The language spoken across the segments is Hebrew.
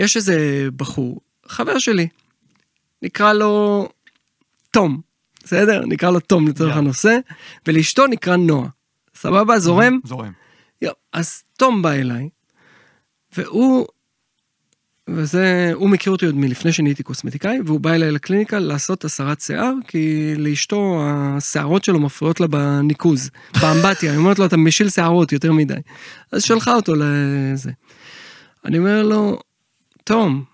יש איזה בחור, חבר שלי, נקרא לו תום, בסדר? נקרא לו תום לצורך Yeah. הנושא, ולאשתו נקרא נועה. סבבה? זורם? זורם. יו, אז תום בא אליי, והוא, וזה, הוא מכיר אותי עוד מלפני שנהייתי קוסמטיקאי, והוא בא אליי לקליניקה לעשות הסרת שיער, כי לאשתו השערות שלו מפריעות לה בניקוז, באמבטיה, היא אומרת לו, אתה משיל שערות יותר מדי. אז שלחה אותו לזה. אני אומר לו, תום,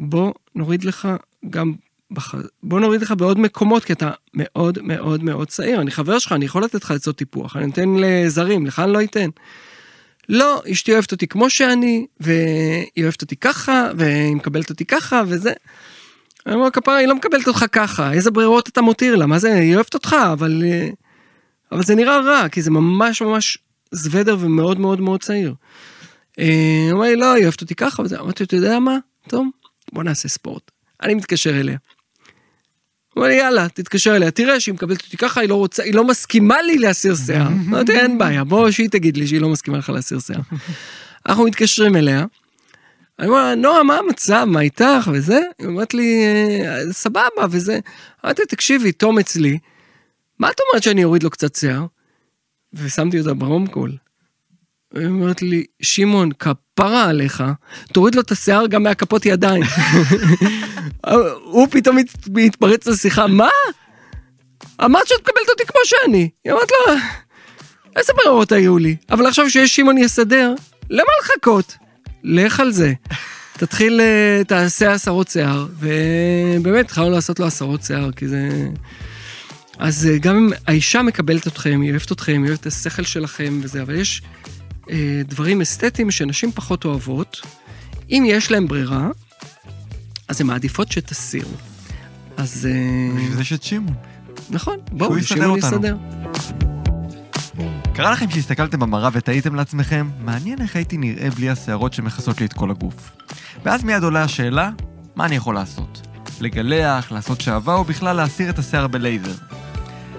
בוא נוריד לך גם, בח... בוא נוריד לך בעוד מקומות, כי אתה מאוד מאוד מאוד צעיר. אני חבר שלך, אני יכול לתת לך עצות טיפוח, אני נותן לזרים, לך אני לא אתן. לא, אשתי אוהבת אותי כמו שאני, והיא אוהבת אותי ככה, והיא מקבלת אותי ככה, וזה. אני אומר, כפרה, היא לא מקבלת אותך ככה, איזה ברירות אתה מותיר לה, מה זה, היא אוהבת אותך, אבל, אה, אבל זה נראה רע, כי זה ממש ממש זוודר ומאוד מאוד מאוד צעיר. אה, הוא אומר לי, לא, היא אוהבת אותי ככה, וזה, אמרתי, אתה יודע מה, טוב, בוא נעשה ספורט. אני מתקשר אליה. הוא אומר לי, יאללה, תתקשר אליה, תראה שהיא מקבלת אותי ככה, היא לא רוצה, היא לא מסכימה לי להסיר שיער. אמרתי, אין בעיה, בוא שהיא תגיד לי שהיא לא מסכימה לך להסיר שיער. אנחנו מתקשרים אליה, אני אומר נועה, מה המצב, מה איתך וזה? היא אומרת לי, "אה, סבבה וזה. אמרתי, תקשיבי, תום אצלי, מה את אומרת שאני אוריד לו קצת שיער? ושמתי אותה ברומקול. היא אומרת לי, שמעון, כפרה עליך, תוריד לו את השיער גם מהכפות ידיים. הוא פתאום מת- מתפרץ לשיחה, מה? אמרת שאת מקבלת אותי כמו שאני. היא אמרת לו, איזה ברירות היו לי? אבל עכשיו שיש שמעון יסדר, למה לחכות? לך על זה. תתחיל, אה, תעשה הסרות שיער, ובאמת התחלנו לעשות לו הסרות שיער, כי זה... אז אה, גם אם האישה מקבלת אתכם, היא אוהבת אתכם, היא אוהבת את השכל שלכם וזה, אבל יש דברים אסתטיים שנשים פחות אוהבות. אם יש להם ברירה, אז הן מעדיפות שתסירו. אז אה, בשביל זה שמעון. נכון, בואו, שמעון. יסדר. קרה לכם שהסתכלתם במראה ותהיתם לעצמכם, מעניין איך הייתי נראה בלי השערות שמכסות לי את כל הגוף. ואז מיד עולה השאלה, מה אני יכול לעשות? לגלח, לעשות שעווה או בכלל להסיר את השיער בלייזר?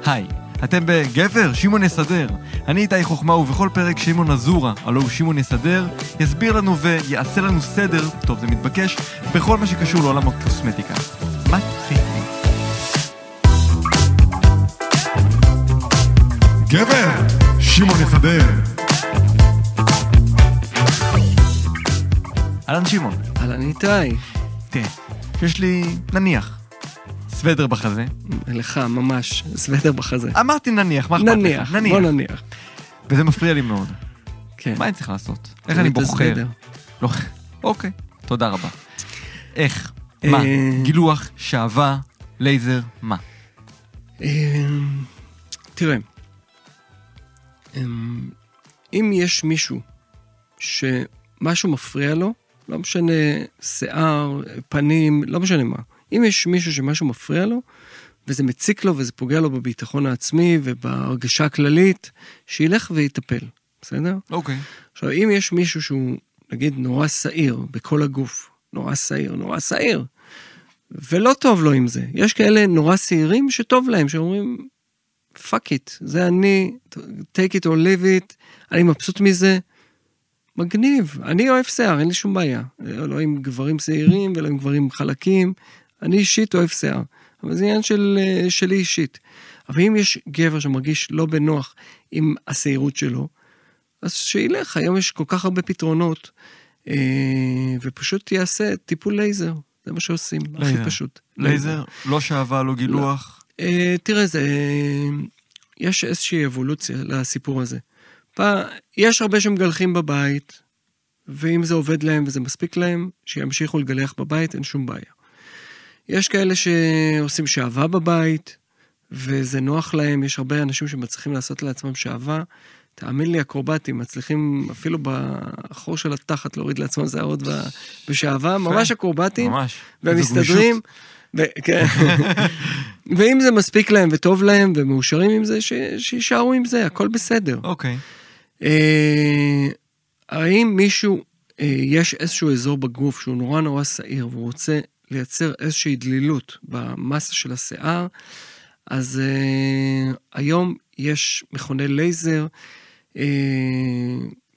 היי, אתם בגבר, שמעון יסדר. אני איתי חוכמה ובכל פרק שמעון אזורה, הלו הוא שמעון יסדר, יסביר לנו ויעשה לנו סדר, טוב זה מתבקש, בכל מה שקשור לעולם הקוסמטיקה. מתחילים. גבר, שמעון יסדר. אהלן שמעון, אהלן איתי, תראה, יש לי, נניח, סוודר בחזה. לך ממש, סוודר בחזה. אמרתי נניח, מה אכפת לך? נניח, בוא נניח. וזה מפריע לי מאוד. כן. מה אני צריך לעשות? איך אני בוחר? לא, אוקיי, תודה רבה. איך? מה? אה, גילוח, שעווה, לייזר, מה? אמ, תראה, אמ, אם יש מישהו שמשהו מפריע לו, לא משנה שיער, פנים, לא משנה מה, אם יש מישהו שמשהו מפריע לו, וזה מציק לו וזה פוגע לו בביטחון העצמי ובהרגשה הכללית, שילך ויטפל, בסדר? אוקיי. עכשיו, אם יש מישהו שהוא, נגיד, נורא שעיר בכל הגוף, נורא שעיר, נורא שעיר, ולא טוב לו עם זה, יש כאלה נורא שעירים שטוב להם, שאומרים, Fuck it, זה אני, take it or leave it, אני מבסוט מזה. מגניב, אני אוהב שיער, אין לי שום בעיה. לא עם גברים שעירים ולא עם גברים חלקים, אני אישית אוהב שיער. אבל זה עניין של, אה, שלי אישית. אבל אם יש גבר שמרגיש לא בנוח עם השעירות שלו, אז שילך, היום יש כל כך הרבה פתרונות, אה, ופשוט יעשה טיפול לייזר, זה מה שעושים, הכי לייזר. פשוט. לייזר, לא שעווה, לא גילוח. אה, תראה, זה, אה, יש איזושהי אבולוציה לסיפור הזה. פעם, יש הרבה שמגלחים בבית, ואם זה עובד להם וזה מספיק להם, שימשיכו לגלח בבית, אין שום בעיה. יש כאלה שעושים שעווה בבית, וזה נוח להם, יש הרבה אנשים שמצליחים לעשות לעצמם שעווה. תאמין לי, אקרובטים מצליחים אפילו בחור של התחת להוריד לעצמם שערות בשעווה, ממש אקרובטים. ממש. והם איזו מסתדרים. ו- כן. ואם זה מספיק להם וטוב להם ומאושרים עם זה, ש- שיישארו עם זה, הכל בסדר. אוקיי. אה, האם מישהו, אה, יש איזשהו אזור בגוף שהוא נורא נורא שעיר והוא רוצה לייצר איזושהי דלילות במסה של השיער, אז אה, היום יש מכוני לייזר אה,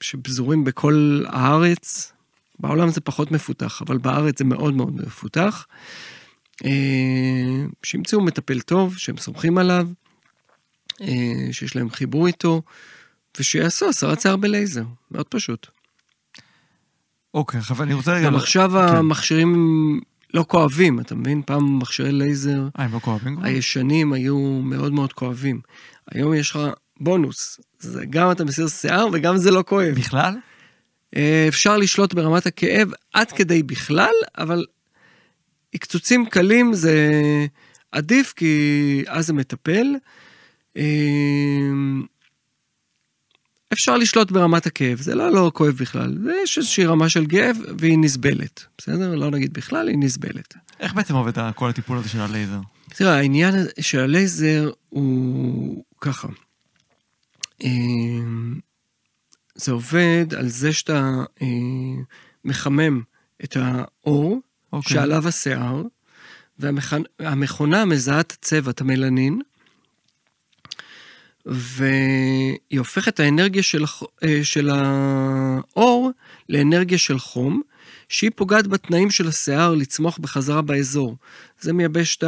שפזורים בכל הארץ, בעולם זה פחות מפותח, אבל בארץ זה מאוד מאוד מפותח. אה, שימצאו מטפל טוב, שהם סומכים עליו, אה, שיש להם חיבור איתו, ושיעשו הסרת שיער בלייזר, מאוד פשוט. אוקיי, עכשיו אני רוצה. גם עכשיו כן. המכשירים לא כואבים, אתה מבין? פעם מכשירי לייזר אה, הם לא כואבים כבר? הישנים היו מאוד מאוד כואבים. היום יש לך בונוס, זה גם אתה מסיר שיער וגם זה לא כואב. בכלל? אה, אפשר לשלוט ברמת הכאב עד כדי בכלל, אבל קצוצים קלים זה עדיף, כי אז זה מטפל. אה, אפשר לשלוט ברמת הכאב, זה לא לא כואב בכלל, יש איזושהי רמה של כאב והיא נסבלת, בסדר? לא נגיד בכלל, היא נסבלת. איך בעצם עובד כל הטיפול הזה של הלייזר? תראה, העניין של הלייזר הוא ככה. אמ, זה עובד על זה שאתה אה, מחמם את האור אוקיי. שעליו השיער, והמכונה מזהה את הצבע, את המלנין, והיא הופכת את האנרגיה של, אה, של האור לאנרגיה של חום, שהיא פוגעת בתנאים של השיער לצמוח בחזרה באזור. זה מייבש את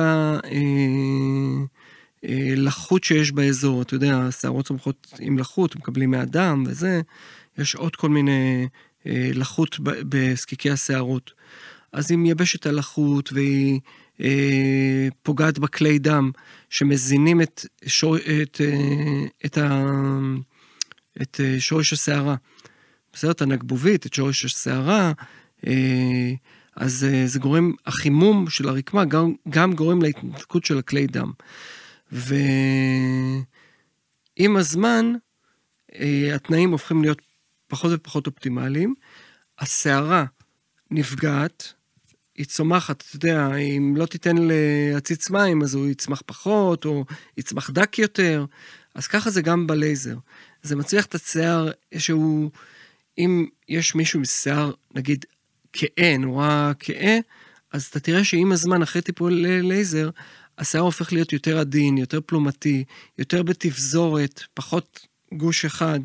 הלחות שיש באזור. אתה יודע, השערות צומחות עם לחות, מקבלים מהדם וזה. יש עוד כל מיני אה, לחות בזקיקי השערות. אז היא מייבשת הלחות והיא אה, פוגעת בכלי דם שמזינים את, שור, את, אה, את, ה, את אה, שורש השערה. בסדר, את הנגבובית, את שורש השערה, אה, אז זה גורם, החימום של הרקמה גם, גם גורם להתנתקות של הכלי דם. ועם הזמן, התנאים הופכים להיות פחות ופחות אופטימליים. השערה נפגעת, היא צומחת, אתה יודע, אם לא תיתן להציץ מים, אז הוא יצמח פחות, או יצמח דק יותר. אז ככה זה גם בלייזר. זה מצליח את השיער שהוא, אם יש מישהו עם שיער, נגיד, כהה, נורא כהה, אז אתה תראה שעם הזמן, אחרי טיפול לייזר, השיער הופך להיות יותר עדין, יותר פלומתי, יותר בתפזורת, פחות גוש אחד.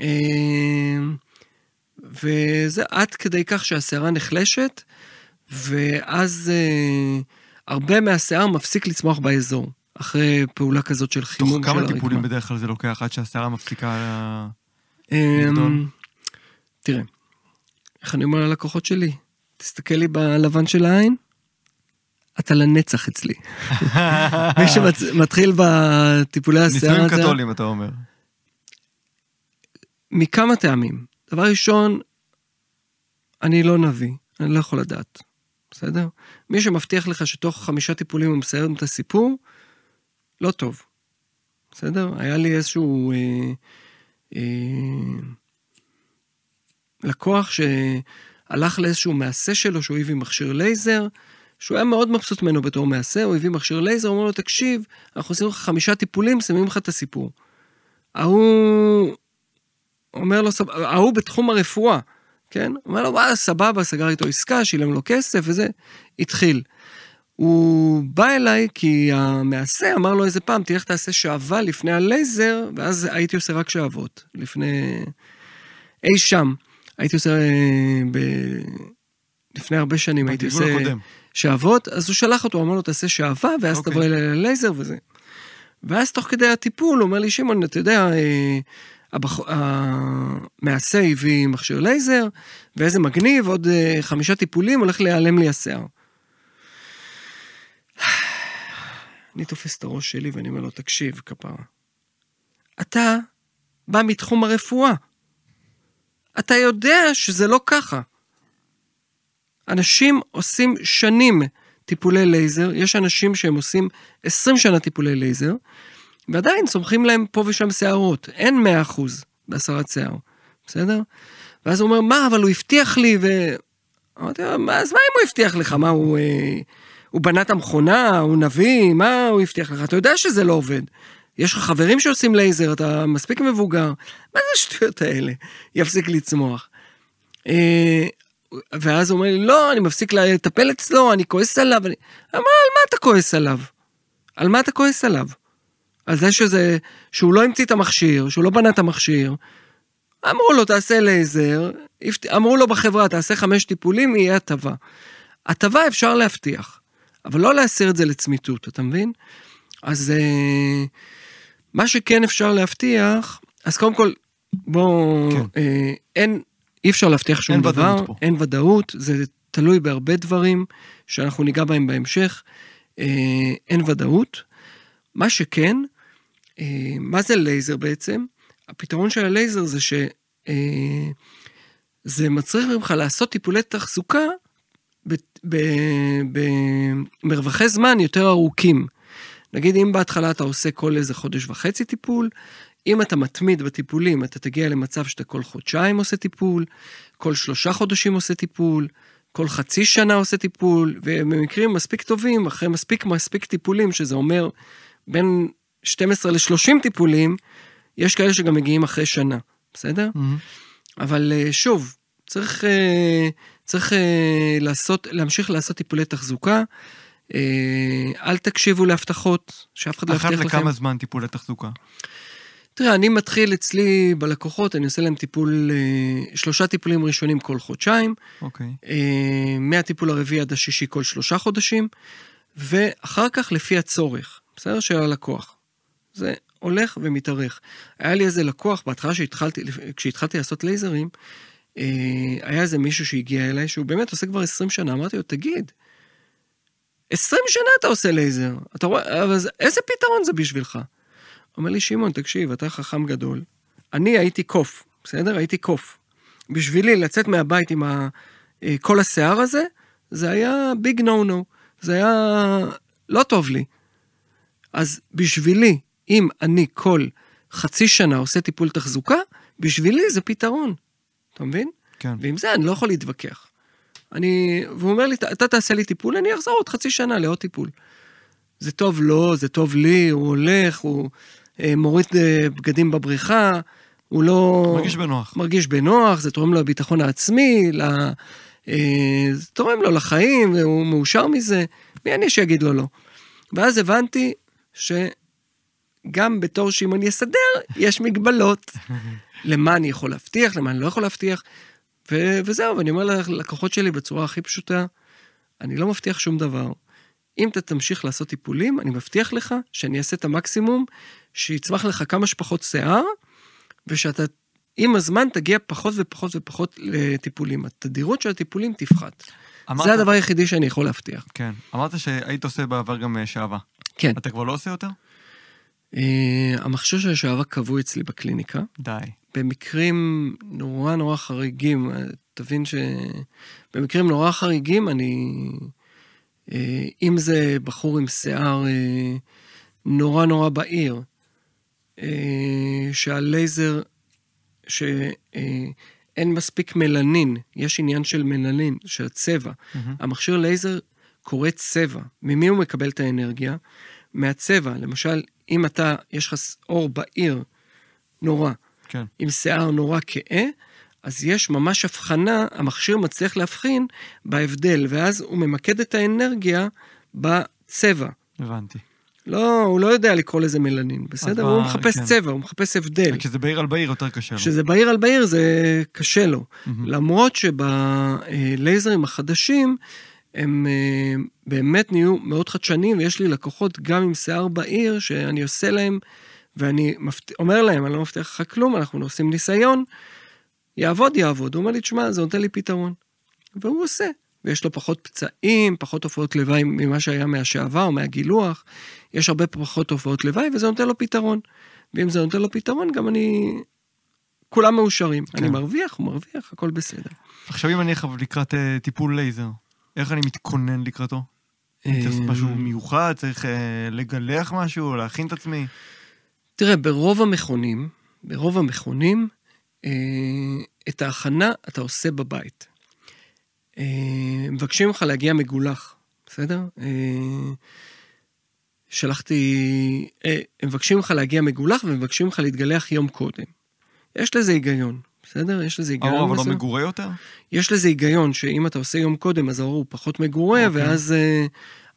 אה, וזה עד כדי כך שהשערה נחלשת, ואז אה, הרבה מהשיער מפסיק לצמוח באזור, אחרי פעולה כזאת של תוך חימום של כמה הרקמה. טיפולים בדרך כלל זה לוקח עד שהשערה מפסיקה... אמ, לגדול? תראה, איך אני אומר ללקוחות שלי? תסתכל לי בלבן של העין, אתה לנצח אצלי. מי שמתחיל בטיפולי השיער נישואים הזה, קתולים, אתה אומר. מכמה טעמים. דבר ראשון, אני לא נביא, אני לא יכול לדעת, בסדר? מי שמבטיח לך שתוך חמישה טיפולים הוא מסיים את הסיפור, לא טוב, בסדר? היה לי איזשהו אה, אה, לקוח שהלך לאיזשהו מעסה שלו, שהוא הביא מכשיר לייזר, שהוא היה מאוד מבסוט ממנו בתור מעסה, הוא הביא מכשיר לייזר, הוא אומר לו, תקשיב, אנחנו עושים לך חמישה טיפולים, מסיימים לך את הסיפור. ההוא אומר לו, ההוא בתחום הרפואה, כן? אומר לו, וואלה, סבבה, סגר איתו עסקה, שילם לו כסף וזה, התחיל. הוא בא אליי כי המעשה אמר לו איזה פעם, תלך תעשה שעווה לפני הלייזר, ואז הייתי עושה רק שעבות, לפני... אי שם. הייתי עושה... אה, ב... לפני הרבה שנים הייתי עושה הקודם. שעבות, אז הוא שלח אותו, אמר לו, תעשה שעווה, ואז אוקיי. תבוא אליי ללייזר וזה. ואז תוך כדי הטיפול, הוא אומר לי, שמעון, אתה יודע, אה, המעשה הביא מכשיר לייזר, ואיזה מגניב, עוד אה, חמישה טיפולים, הולך להיעלם לי השיער. אני תופס את הראש שלי ואני אומר לו, תקשיב, כפרה, אתה בא מתחום הרפואה. אתה יודע שזה לא ככה. אנשים עושים שנים טיפולי לייזר, יש אנשים שהם עושים 20 שנה טיפולי לייזר, ועדיין צומחים להם פה ושם שערות. אין 100% בהסרת שיער, בסדר? ואז הוא אומר, מה, אבל הוא הבטיח לי, ו... אמרתי לו, "מה, אז מה אם הוא הבטיח לך? מה, הוא, אה, הוא בנה את המכונה, הוא נביא, מה הוא הבטיח לך? אתה יודע שזה לא עובד. יש לך חברים שעושים לייזר, אתה מספיק מבוגר. מה זה השטויות האלה? יפסיק לצמוח. אה, ואז הוא אומר לי, לא, אני מפסיק לטפל אצלו, אני כועס עליו. אני... אמר, על מה אתה כועס עליו? על מה אתה כועס עליו? על זה שזה, שהוא לא המציא את המכשיר, שהוא לא בנה את המכשיר. אמרו לו, תעשה לייזר, אמרו לו בחברה, תעשה חמש טיפולים, יהיה הטבה. הטבה אפשר להבטיח, אבל לא להסיר את זה לצמיתות, אתה מבין? אז אה, מה שכן אפשר להבטיח, אז קודם כל, בואו, כן. אה, אין, אי אפשר להבטיח שום אין דבר, ודאות פה. אין ודאות, זה תלוי בהרבה דברים שאנחנו ניגע בהם בהמשך, אה, אין ודאות. מה שכן, אה, מה זה לייזר בעצם? הפתרון של הלייזר זה ש... אה, מצריך ממך לעשות טיפולי תחזוקה במרווחי זמן יותר ארוכים. נגיד אם בהתחלה אתה עושה כל איזה חודש וחצי טיפול, אם אתה מתמיד בטיפולים, אתה תגיע למצב שאתה כל חודשיים עושה טיפול, כל שלושה חודשים עושה טיפול, כל חצי שנה עושה טיפול, ובמקרים מספיק טובים, אחרי מספיק מספיק טיפולים, שזה אומר בין 12 ל-30 טיפולים, יש כאלה שגם מגיעים אחרי שנה, בסדר? אבל אה, שוב, צריך, אה, צריך אה, לעשות, להמשיך לעשות טיפולי תחזוקה. אל תקשיבו להבטחות, שאף אחד לא אחת יבטיח לכם. לכמה זמן טיפולי תחזוקה? תראה, אני מתחיל אצלי בלקוחות, אני עושה להם טיפול, שלושה טיפולים ראשונים כל חודשיים, אוקיי. אה, מהטיפול הרביעי עד השישי כל שלושה חודשים, ואחר כך לפי הצורך, בסדר? של הלקוח. זה הולך ומתארך. היה לי איזה לקוח, בהתחלה שהתחלתי, כשהתחלתי לעשות לייזרים, אה, היה איזה מישהו שהגיע אליי, שהוא באמת עושה כבר 20 שנה, אמרתי לו, תגיד, 20 שנה אתה עושה לייזר, אתה רואה, אבל זה- איזה פתרון זה בשבילך? אומר לי, שמעון, תקשיב, אתה חכם גדול. אני הייתי קוף, בסדר? הייתי קוף. בשבילי לצאת מהבית עם ה... אה, כל השיער הזה, זה היה ביג נו נו. זה היה לא טוב לי. אז בשבילי, אם אני כל חצי שנה עושה טיפול תחזוקה, בשבילי זה פתרון. אתה מבין? כן. ועם זה אני לא יכול להתווכח. אני, והוא אומר לי, "אתה- תעשה לי טיפול, אני אחזור עוד חצי שנה לעוד טיפול. זה טוב לו, זה טוב לי, הוא הולך, הוא אה, מוריד אה, בגדים בבריכה, הוא לא... מרגיש בנוח. מרגיש בנוח, זה תורם לו לביטחון העצמי, ל... אה, זה תורם לו לחיים, הוא מאושר מזה, מי אני שיגיד לו לא? ואז הבנתי שגם בתור שמעון יסדר, יש מגבלות. למה אני יכול להבטיח, למה אני לא יכול להבטיח, ו- וזהו, ואני אומר ללקוחות שלי בצורה הכי פשוטה, אני לא מבטיח שום דבר. אם אתה תמשיך לעשות טיפולים, אני מבטיח לך שאני אעשה את המקסימום, שיצמח לך כמה שפחות שיער, ושאתה עם הזמן תגיע פחות ופחות ופחות לטיפולים. התדירות של הטיפולים תפחת. אמרת- זה הדבר היחידי שאני יכול להבטיח. כן. אמרת שהיית עושה בעבר גם אה, שעווה. כן. אתה כבר לא עושה יותר? אה, המכשיר של השעווה קבוע אצלי בקליניקה. די. במקרים נורא נורא חריגים, אה, תבין שבמקרים נורא חריגים אני... אה, אם זה בחור עם שיער אה, נורא נורא בהיר, אה, שהלייזר, שאין מספיק מלנין, יש עניין של מלנין, של הצבע. מהמם. המכשיר לייזר קורא צבע. ממי הוא מקבל את האנרגיה? מהצבע. למשל, אם אתה, יש לך אור בהיר נורא, כן. עם שיער נורא כהה, אז יש ממש הבחנה, המכשיר מצליח להבחין בהבדל, ואז הוא ממקד את האנרגיה בצבע. הבנתי. לא, הוא לא יודע לקרוא לזה מלנין, בסדר? הוא מחפש כן. צבע, הוא מחפש הבדל. כשזה בעיר על בעיר יותר קשה לו. כשזה בהיר על בהיר זה קשה לו. מהמם. למרות שבלייזרים החדשים, הם אה, באמת נהיו מאוד חדשניים, ויש לי לקוחות גם עם שיער בהיר, שאני עושה להם, ואני מבט... אומר להם, אני לא מבטיח לך כלום, אנחנו עושים ניסיון, יעבוד, יעבוד. הוא אומר לי, תשמע, זה נותן לי פתרון. והוא עושה. ויש לו פחות פצעים, פחות תופעות לוואי ממה שהיה מהשעבר או מהגילוח. יש הרבה פחות תופעות לוואי, וזה נותן לו פתרון. ואם זה נותן לו פתרון, גם אני... כולם מאושרים. כן. אני מרוויח, הוא מרוויח, הכל בסדר. עכשיו אם אני לקראת אה, טיפול לייזר, איך אני מתכונן לקראתו? צריך משהו מיוחד? צריך אה, לגלח משהו? להכין את עצמי? תראה, ברוב המכונים, ברוב המכונים, אה, את ההכנה אתה עושה בבית. אה, מבקשים ממך להגיע מגולח, בסדר? שלחתי, מבקשים ממך להגיע מגולח ומבקשים ממך להתגלח יום קודם. יש לזה היגיון, בסדר? יש לזה היגיון. האור אבל לא. מגורה יותר? יש לזה היגיון שאם אתה עושה יום קודם, אז האור הוא פחות מגורה, אוקיי. ואז uh,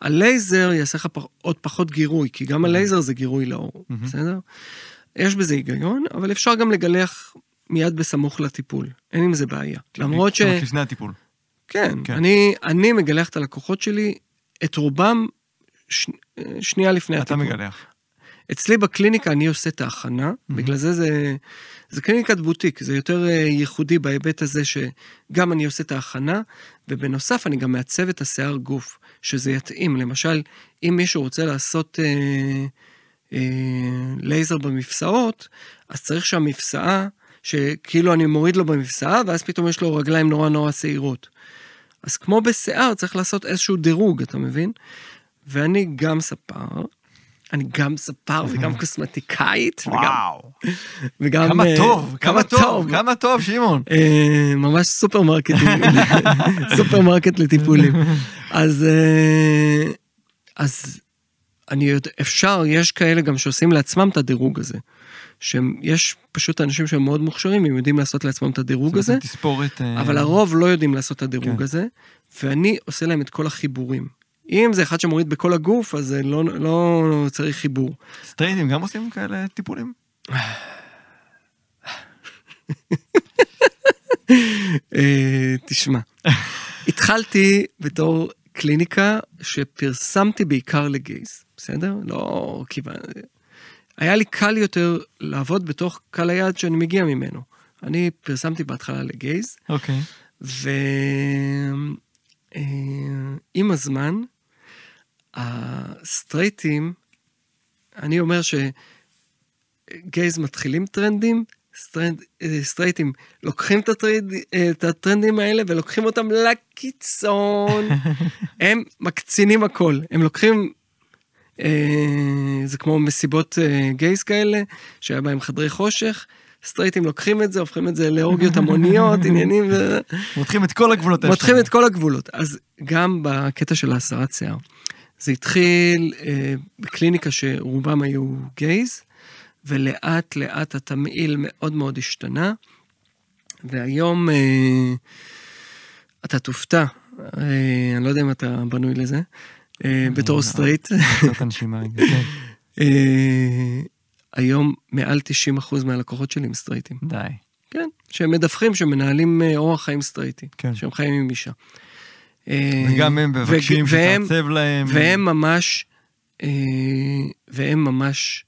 הלייזר יעשה לך פח, עוד פחות גירוי, כי גם הלייזר זה גירוי לאור, מהמם. בסדר? יש בזה היגיון, אבל אפשר גם לגלח מיד בסמוך לטיפול, אין עם זה בעיה. למרות ש... לפני הטיפול. כן, כן. אני, אני מגלח את הלקוחות שלי, את רובם ש... שנייה לפני אתה הטיפול. מגלח. אצלי בקליניקה אני עושה את ההכנה, Mhm. בגלל זה זה, זה קליניקת בוטיק, זה יותר אה, ייחודי בהיבט הזה שגם אני עושה את ההכנה, ובנוסף אני גם מעצב את השיער גוף, שזה יתאים. למשל, אם מישהו רוצה לעשות אה, אה, לייזר במפסעות, אז צריך שהמפסעה, שכאילו אני מוריד לו במפסעה, ואז פתאום יש לו רגליים נורא נורא שעירות. אז כמו בשיער צריך לעשות איזשהו דירוג, אתה מבין? ואני גם ספר, אני גם ספר וגם קוסמטיקאית, וגם, וואו. וגם... כמה אה, טוב, כמה טוב, כמה טוב, שמעון. אה, ממש סופרמרקטים, סופרמרקט לטיפולים. אז, אה, אז אני יודע, אפשר, יש כאלה גם שעושים לעצמם את הדירוג הזה. שיש פשוט אנשים שהם מאוד מוכשרים, הם יודעים לעשות לעצמם את הדירוג הזה, זה תספורת... אבל הרוב לא יודעים לעשות את הדירוג כן. הזה, ואני עושה להם את כל החיבורים. אם זה אחד שמוריד בכל הגוף, אז זה לא, לא צריך חיבור. סטרייטים גם עושים כאלה טיפולים? אה, תשמע, התחלתי בתור קליניקה שפרסמתי בעיקר לגייז, בסדר? לא כיוון... היה לי קל יותר לעבוד בתוך קהל היעד שאני מגיע ממנו. אני פרסמתי בהתחלה לגייז, אוקיי. ועם הזמן, הסטרייטים, אני אומר שגייז מתחילים טרנדים, סטרנד, סטרייטים לוקחים את, הטרנד, אה, את הטרנדים האלה ולוקחים אותם לקיצון. הם מקצינים הכל, הם לוקחים, אה, זה כמו מסיבות אה, גייז כאלה, שהיה בהם חדרי חושך. סטרייטים לוקחים את זה, הופכים את זה לאורגיות המוניות, עניינים, ו... מותחים את כל הגבולות. מותחים את כל הגבולות. אז גם בקטע של הסרת שיער, זה התחיל אה, בקליניקה שרובם היו גייז, ולאט לאט התמהיל מאוד מאוד השתנה, והיום אה, אתה תופתע, אה, אני לא יודע אם אתה בנוי לזה, אה, בתור סטרייט. קצת הנשימה. כן. אה, היום מעל 90% מהלקוחות שלי הם סטרייטים. די. כן, שהם מדווחים שמנהלים אה, אורח חיים סטרייטי, כן. שהם חיים עם אישה. אה, וגם הם מבקשים שתעצב להם. והם ממש, אה, והם ממש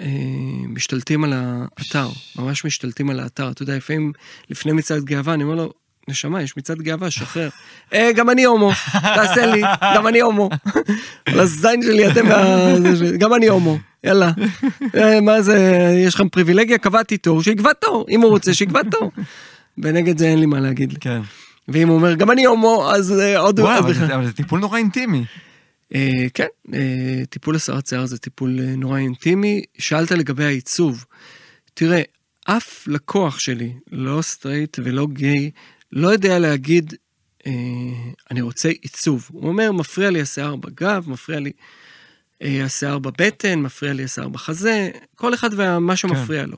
אה, משתלטים על האתר, ממש משתלטים על האתר. אתה יודע, לפעמים לפני מצעד גאווה, אני אומר לו, נשמה, יש מצעד גאווה, שחרר. אה, גם אני הומו, תעשה לי, גם אני הומו. על הזין שלי, אתם, גם אני הומו, יאללה. מה זה, יש לכם פריבילגיה? קבעתי תור, שיקבע תור. אם הוא רוצה, שיקבע תור. ונגד זה אין לי מה להגיד. כן. ואם הוא אומר, גם אני הומו, אז אה, עוד... וואי, עוד אבל. זה- אבל זה טיפול נורא אינטימי. אה, כן, אה, טיפול הסרת שיער זה טיפול אה, נורא אינטימי. שאלת לגבי העיצוב. תראה, אף לקוח שלי, לא סטרייט ולא גיי, לא יודע להגיד, אה, אני רוצה עיצוב. הוא אומר, מפריע לי השיער בגב, מפריע לי אה, השיער בבטן, מפריע לי השיער בחזה, כל אחד ומה שמפריע לו.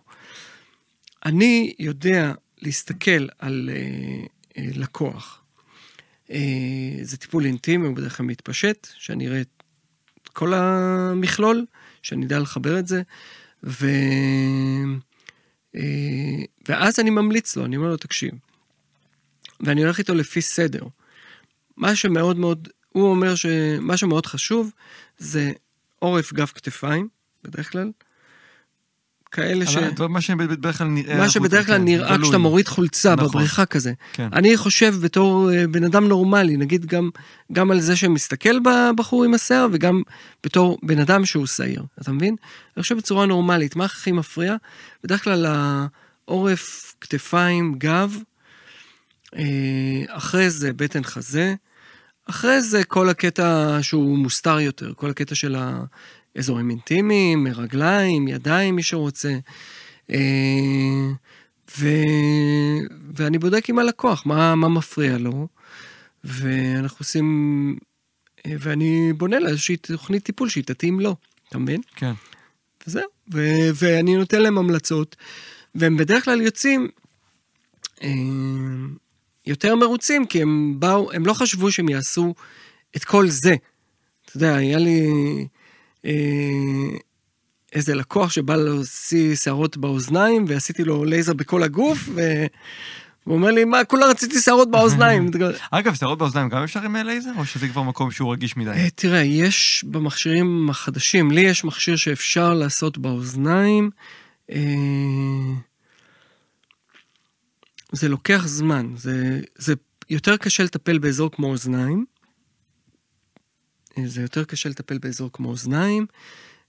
אני יודע להסתכל על אה, לקוח. אה, זה טיפול אינטימי, הוא בדרך כלל מתפשט, שאני אראה את כל המכלול, שאני אדע לחבר את זה, ו... אה, ואז אני ממליץ לו, אני אומר לו, תקשיב, ואני הולך איתו לפי סדר. מה שמאוד מאוד, הוא אומר שמה שמאוד חשוב זה עורף, גב, כתפיים, בדרך כלל. כאלה ש... מה שבדרך כלל נראה... מה שבדרך כלל כן, נראה. כשאתה מוריד חולצה נכון. בבריכה כזה. כן. אני חושב בתור אה, בן אדם נורמלי, נגיד גם, גם על זה שמסתכל בבחור עם השיער וגם בתור בן אדם שהוא שעיר, אתה מבין? אני חושב בצורה נורמלית, מה הכי מפריע? בדרך כלל העורף, כתפיים, גב, אה, אחרי זה בטן חזה, אחרי זה כל הקטע שהוא מוסתר יותר, כל הקטע של האזורים אינטימיים, רגליים, ידיים, מי שרוצה. אה, ו... ואני בודק עם הלקוח מה, מה מפריע לו, ואנחנו עושים, אה, ואני בונה לה איזושהי תוכנית טיפול שהיא תתאים לו, אתה מבין? כן. וזהו, ו... ואני נותן להם המלצות, והם בדרך כלל יוצאים אה, יותר מרוצים, כי הם באו, הם לא חשבו שהם יעשו את כל זה. אתה יודע, היה לי איזה לקוח שבא להוציא שערות באוזניים, ועשיתי לו לייזר בכל הגוף, ו... והוא אומר לי, מה, כולה רציתי שערות באוזניים. אגב, שערות באוזניים גם אפשר עם לייזר, או שזה כבר מקום שהוא רגיש מדי? אה, תראה, יש במכשירים החדשים, לי יש מכשיר שאפשר לעשות באוזניים. אה, זה לוקח זמן, זה, זה יותר קשה לטפל באזור כמו אוזניים. זה יותר קשה לטפל באזור כמו אוזניים.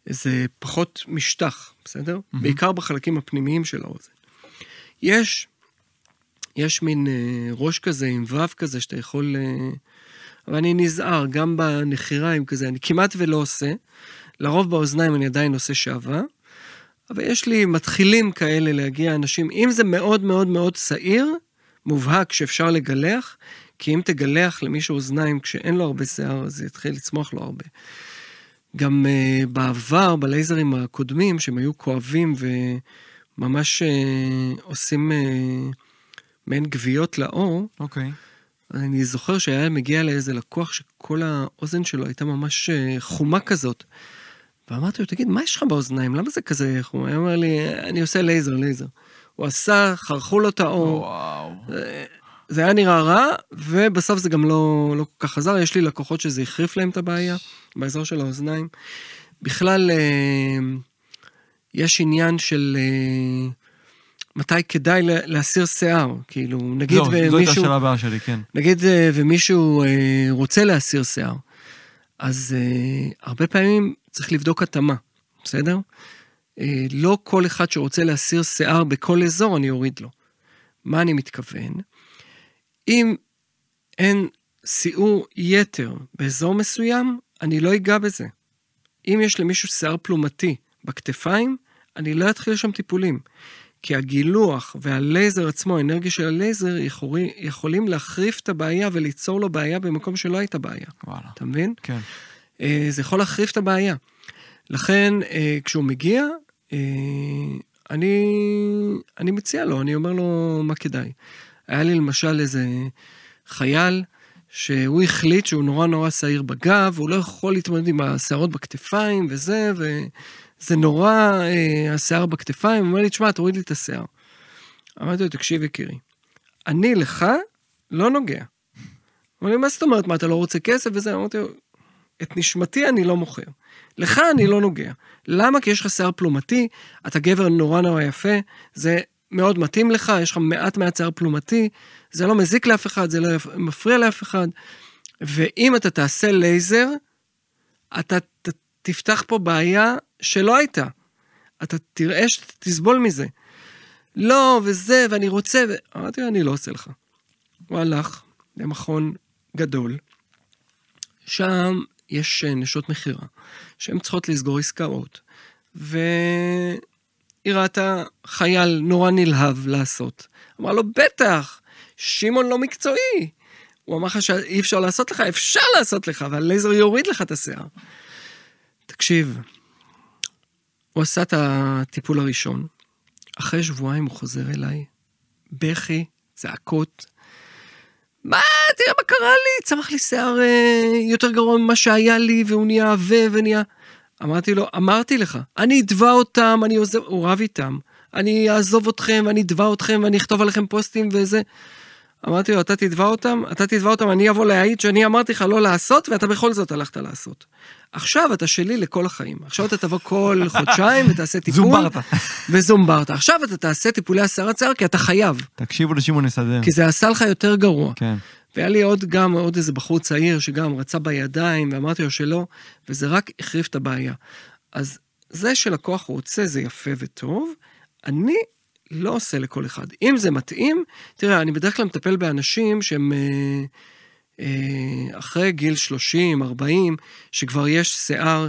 זה פחות משטח, בסדר? Mm-hmm. בעיקר בחלקים הפנימיים של האוזן. יש, יש מין אה, ראש כזה עם וו כזה שאתה יכול... אה, אבל אני נזהר, גם בנחיריים כזה, אני כמעט ולא עושה. לרוב באוזניים אני עדיין עושה שעווה, אבל יש לי מתחילים כאלה להגיע אנשים, אם זה מאוד מאוד מאוד צעיר, מובהק שאפשר לגלח, כי אם תגלח למישהו אוזניים כשאין לו הרבה שיער, אז יתחיל לצמוח לו הרבה. גם uh, בעבר, בלייזרים הקודמים, שהם היו כואבים וממש אה, עושים אה, מעין כוויות לעור, אוקיי. אוקיי. אני זוכר שהיה מגיע לאיזה לקוח שכל האוזן שלו הייתה ממש אה, חומה כזאת. ואמרתי לו, תגיד, מה יש לך באוזניים? למה זה כזה חום? הוא אומר לי, אני עושה לייזר, לייזר. הוא עשה, חרכו לו את העור. וואו. זה היה נראה רע, ובסוף זה גם לא, לא כל כך עזר. יש לי לקוחות שזה החריף להם את הבעיה, באזור של האוזניים. בכלל, אה, יש עניין של אה, מתי כדאי להסיר שיער. כאילו, נגיד זו, ומישהו... זו הייתה השאלה הבאה שלי, כן. נגיד אה, ומישהו רוצה להסיר שיער, אז הרבה פעמים צריך לבדוק התאמה, בסדר? לא כל אחד שרוצה להסיר שיער בכל אזור, אני אוריד לו. מה אני מתכוון? אם אין סיעור יתר באזור מסוים, אני לא אגע בזה. אם יש למישהו שיער פלומתי בכתפיים, אני לא אתחיל שם טיפולים. כי הגילוח והלייזר עצמו, האנרגיה של הלייזר, יכולים, יכולים להחריף את הבעיה וליצור לו בעיה במקום שלא הייתה בעיה. וואלה. אתה מבין? כן. אה, זה יכול להחריף את הבעיה. לכן, אה, כשהוא מגיע, אה, אני, אני מציע לו, אני אומר לו מה כדאי. היה לי למשל איזה חייל, שהוא החליט שהוא נורא נורא שעיר בגב, הוא לא יכול להתמודד עם השערות בכתפיים וזה, וזה נורא, אה, השיער בכתפיים, הוא אומר לי, תשמע, תוריד לי את השיער. אמרתי לו, תקשיב יקירי, אני לך לא נוגע. אומר לי, מה זאת אומרת, מה, אתה לא רוצה כסף וזה? אמרתי לו, את נשמתי אני לא מוכר. לך אני לא נוגע. למה? כי יש לך שיער פלומתי, אתה גבר נורא נורא יפה, זה מאוד מתאים לך, יש לך מעט מעט שיער פלומתי, זה לא מזיק לאף אחד, זה לא מפריע לאף אחד. ואם אתה תעשה לייזר, אתה ת, תפתח פה בעיה שלא הייתה. אתה תראה שאתה תסבול מזה. לא, וזה, ואני רוצה, ו... אמרתי אני לא עושה לך. הוא הלך למכון גדול, שם יש נשות מכירה, שהן צריכות לסגור עסקאות, ו... היא ראתה חייל נורא נלהב לעשות. אמרה לו, בטח, שמעון לא מקצועי. הוא אמר לך שאי אפשר לעשות לך, אפשר לעשות לך, והלייזר יוריד לך את השיער. תקשיב, הוא עשה את הטיפול הראשון, אחרי שבועיים הוא חוזר אליי, בכי, צעקות. מה, תראה מה קרה לי, צמח לי שיער אה, יותר גרוע ממה שהיה לי, והוא נהיה עבה ונהיה... אמרתי לו, אמרתי לך, אני אתבע אותם, אני עוזב, הוא רב איתם, אני אעזוב אתכם, אני אתבע אתכם, ואני אכתוב עליכם פוסטים וזה. אמרתי לו, אתה תתבע אותם, אתה תתבע אותם, אני אבוא להעיד שאני אמרתי לך לא לעשות, ואתה בכל זאת הלכת לעשות. עכשיו אתה שלי לכל החיים. עכשיו אתה תבוא כל חודשיים ותעשה טיפול. זומברת. וזומברת. עכשיו אתה תעשה טיפולי הסרת שיער כי אתה חייב. תקשיבו לשמעון יסדר. כי זה עשה לך יותר גרוע. כן. והיה לי עוד גם, עוד איזה בחור צעיר שגם רצה בידיים, ואמרתי לו שלא, וזה רק החריף את הבעיה. אז זה שלקוח רוצה זה יפה וטוב, אני לא עושה לכל אחד. אם זה מתאים, תראה, אני בדרך כלל מטפל באנשים שהם אה, אה, אחרי גיל 30, 40, שכבר יש שיער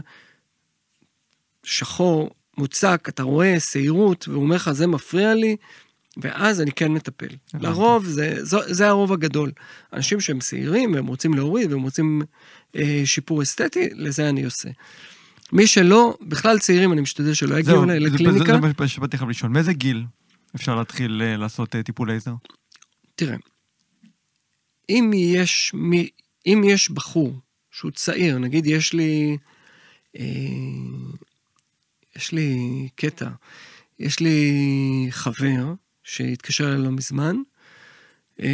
שחור, מוצק, אתה רואה שעירות, והוא אומר לך, זה מפריע לי, ואז אני כן מטפל. לרוב, זה, זה, זה הרוב הגדול. אנשים שהם צעירים, והם רוצים להוריד, והם רוצים אה, שיפור אסתטי, לזה אני עושה. מי שלא, בכלל צעירים, אני משתדל שלא יגיעו לקליניקה. זה מה שבאתי לך לשאול, מאיזה גיל אפשר להתחיל אה, לעשות אה, טיפול לייזר? תראה, אם יש, מי, אם יש בחור שהוא צעיר, נגיד יש לי, אה, יש לי קטע. יש לי חבר שהתקשר אליי לא מזמן. אה,